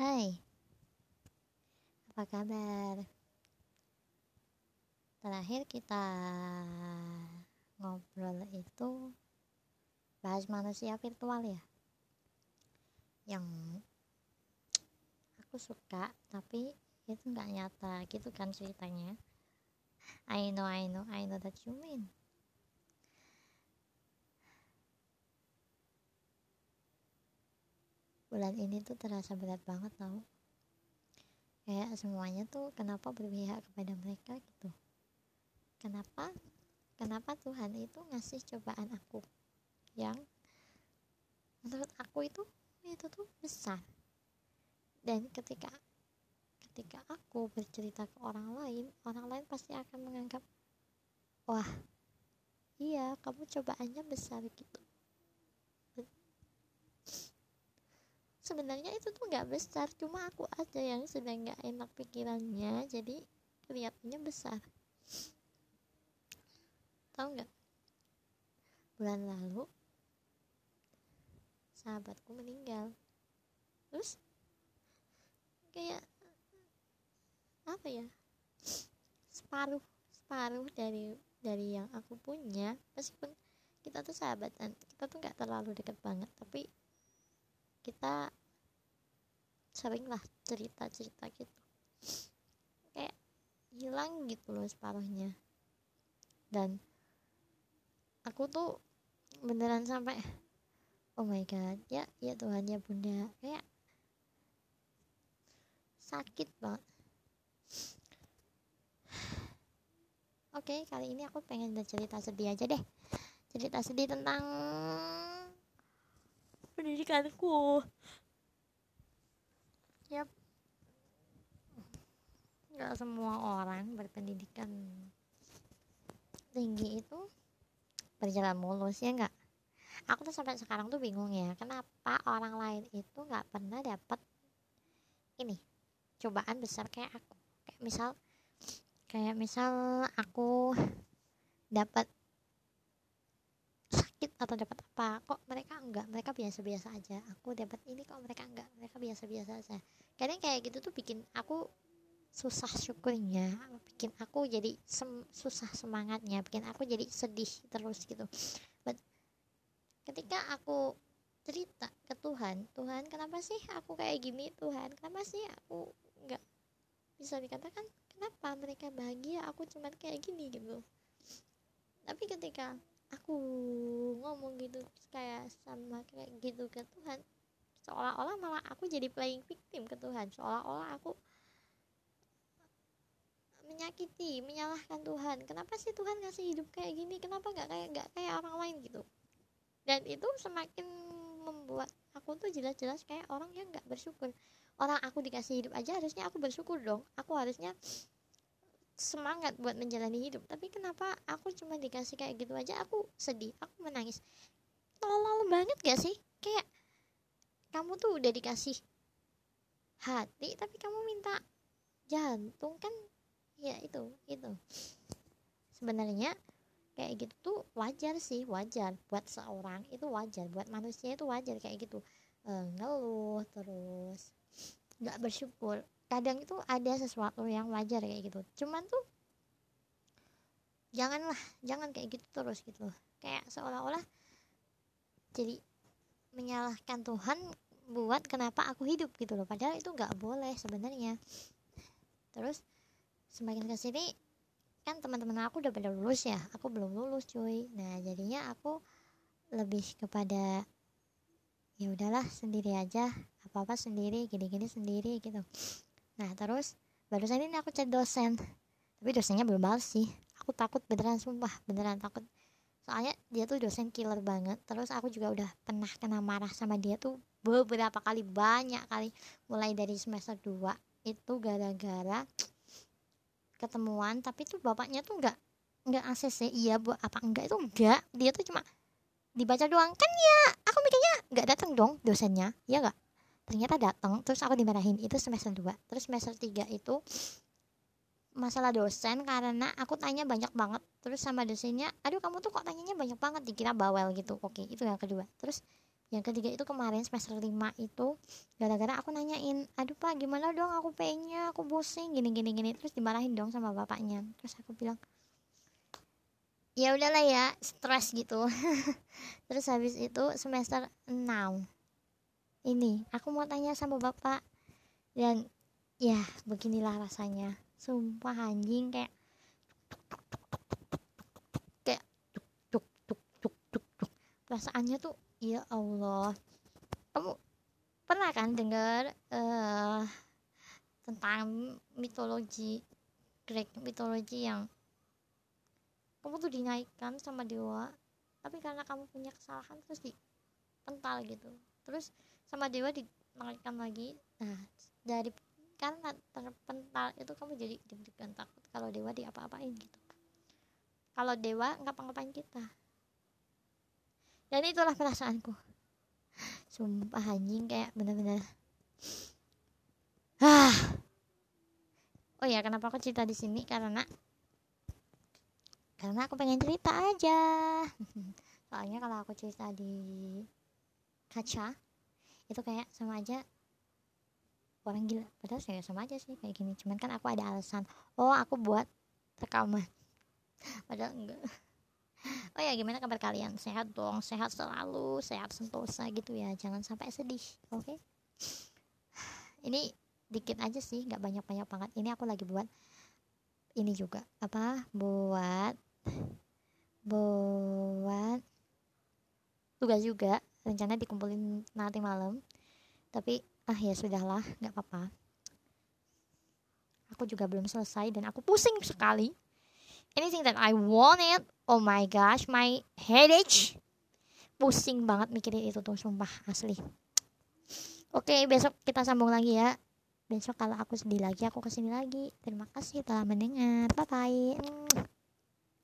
Hai, apa kabar? Terakhir kita ngobrol itu bahas manusia virtual ya, yang aku suka tapi itu nggak nyata gitu kan ceritanya. I know, I know, I know that you mean. Bulan ini tuh terasa berat banget tau. Kayak semuanya tuh kenapa berpihak kepada mereka gitu. Kenapa kenapa Tuhan itu ngasih cobaan aku yang menurut aku itu itu tuh besar. Dan ketika ketika aku bercerita ke orang lain orang lain pasti akan menganggap wah iya kamu cobaannya besar gitu sebenarnya itu tuh nggak besar cuma aku aja yang sedang nggak enak pikirannya jadi kelihatannya besar. Tahu nggak? Bulan lalu sahabatku meninggal. Terus kayak apa ya separuh separuh dari dari yang aku punya meskipun kita tuh sahabatan kita tuh nggak terlalu dekat banget tapi kita sering lah cerita-cerita gitu. Kayak hilang gitu loh separuhnya dan aku tuh beneran sampai oh my god ya ya Tuhan ya bunda. Kayak sakit banget. Oke kali ini aku pengen bercerita sedih aja deh. Cerita sedih tentang pendidikanku yap. Nggak semua orang berpendidikan tinggi itu berjalan mulus ya nggak? Aku tuh sampai sekarang tuh bingung ya kenapa orang lain itu nggak pernah dapat ini cobaan besar kayak aku. Kayak misal kayak misal aku dapat atau dapat apa? Kok mereka enggak? Mereka biasa-biasa aja. Aku dapat ini kok mereka enggak? Mereka biasa-biasa aja. Kadang kayak gitu tuh bikin aku susah syukurnya bikin aku jadi sem susah semangatnya. Bikin aku jadi sedih terus gitu. But ketika aku cerita ke Tuhan Tuhan kenapa sih aku kayak gini? Tuhan kenapa sih aku nggak bisa dikatakan kenapa mereka bahagia? Aku cuman kayak gini gitu. Tapi ketika aku ngomong gitu kayak sama kayak gitu ke Tuhan. Seolah-olah malah aku jadi playing victim ke Tuhan. Seolah-olah aku menyakiti menyalahkan Tuhan. Kenapa sih Tuhan ngasih hidup kayak gini? Kenapa nggak kayak nggak kayak orang lain gitu? Dan itu semakin membuat aku tuh jelas-jelas kayak orang yang nggak bersyukur. Orang aku dikasih hidup aja harusnya aku bersyukur dong. Aku harusnya semangat buat menjalani hidup. Tapi kenapa aku cuma dikasih kayak gitu aja? Aku sedih aku menangis. Tolol banget gak sih? Kayak kamu tuh udah dikasih hati tapi kamu minta jantung kan? Ya itu itu. Sebenarnya kayak gitu tuh wajar sih wajar. Buat seorang itu wajar buat manusia itu wajar kayak gitu. E, ngeluh terus nggak bersyukur kadang itu ada sesuatu yang wajar kayak gitu. Cuman tuh janganlah jangan kayak gitu terus gitu. Kayak seolah-olah jadi menyalahkan Tuhan buat kenapa aku hidup gitu loh. Padahal itu nggak boleh sebenarnya. Terus semakin ke sini kan teman-teman aku udah pada lulus ya. Aku belum lulus cuy. Nah jadinya aku lebih kepada ya udahlah sendiri aja. Apa apa sendiri gini-gini sendiri gitu nah terus barusan ini aku chat dosen. Tapi dosennya belum balas sih. Aku takut beneran sumpah beneran takut. Soalnya dia tuh dosen killer banget. Terus aku juga udah pernah kena marah sama dia tuh beberapa kali banyak kali. Mulai dari semester 2 itu gara-gara ketemuan. Tapi tuh bapaknya tuh nggak nggak ACC iya bu apa enggak itu enggak. Dia tuh cuma dibaca doang. Kan ya aku mikirnya nggak datang dong dosennya ya nggak ternyata datang terus aku dimarahin itu semester 2 terus semester 3 itu masalah dosen karena aku tanya banyak banget. Terus sama dosennya aduh kamu tuh kok tanyanya banyak banget? Dikira bawel gitu. Oke itu yang kedua. Terus yang ketiga itu kemarin semester 5 itu gara-gara aku nanyain aduh pak gimana dong aku pengennya aku pusing. Gini gini gini. Terus dimarahin dong sama bapaknya. Terus aku bilang ya udahlah ya stres gitu. Terus habis itu semester 6 ini aku mau tanya sama bapak. Dan ya beginilah rasanya. Sumpah anjing kayak kayak tuk perasaannya tuh ya Allah. Kamu pernah kan dengar uh, tentang mitologi Greek mitologi yang kamu tuh dinaikkan sama dewa tapi karena kamu punya kesalahan terus dipental gitu. Terus sama dewa dinaikkan lagi. Nah dari karena terpental itu kamu jadi deg-degan takut kalau dewa di apa-apain gitu. Kalau dewa ngapa-ngapain kita. Dan itulah perasaanku. Sumpah anjing kayak bener-bener. Ah. Oh ya kenapa aku cerita di sini? Karena karena aku pengen cerita aja. Soalnya kalau aku cerita di kaca itu kayak sama aja orang gila. Padahal saya sama aja sih kayak gini. Cuman kan aku ada alasan oh aku buat rekaman. Padahal enggak. Oh ya gimana kabar kalian? Sehat dong. Sehat selalu sehat sentosa gitu ya. Jangan sampai sedih oke? Okay? ini dikit aja sih nggak banyak banyak banget. Ini aku lagi buat ini juga. Apa? Buat buat tugas juga rencana dikumpulin nanti malam. Tapi ah ya sudahlah nggak apa-apa. Aku juga belum selesai dan aku pusing sekali. Anything that I wanted oh my gosh my headache. Pusing banget mikirin itu tuh sumpah asli. Oke besok kita sambung lagi ya. Besok kalau aku sedih lagi aku ke sini lagi. Terima kasih telah mendengar. Bye bye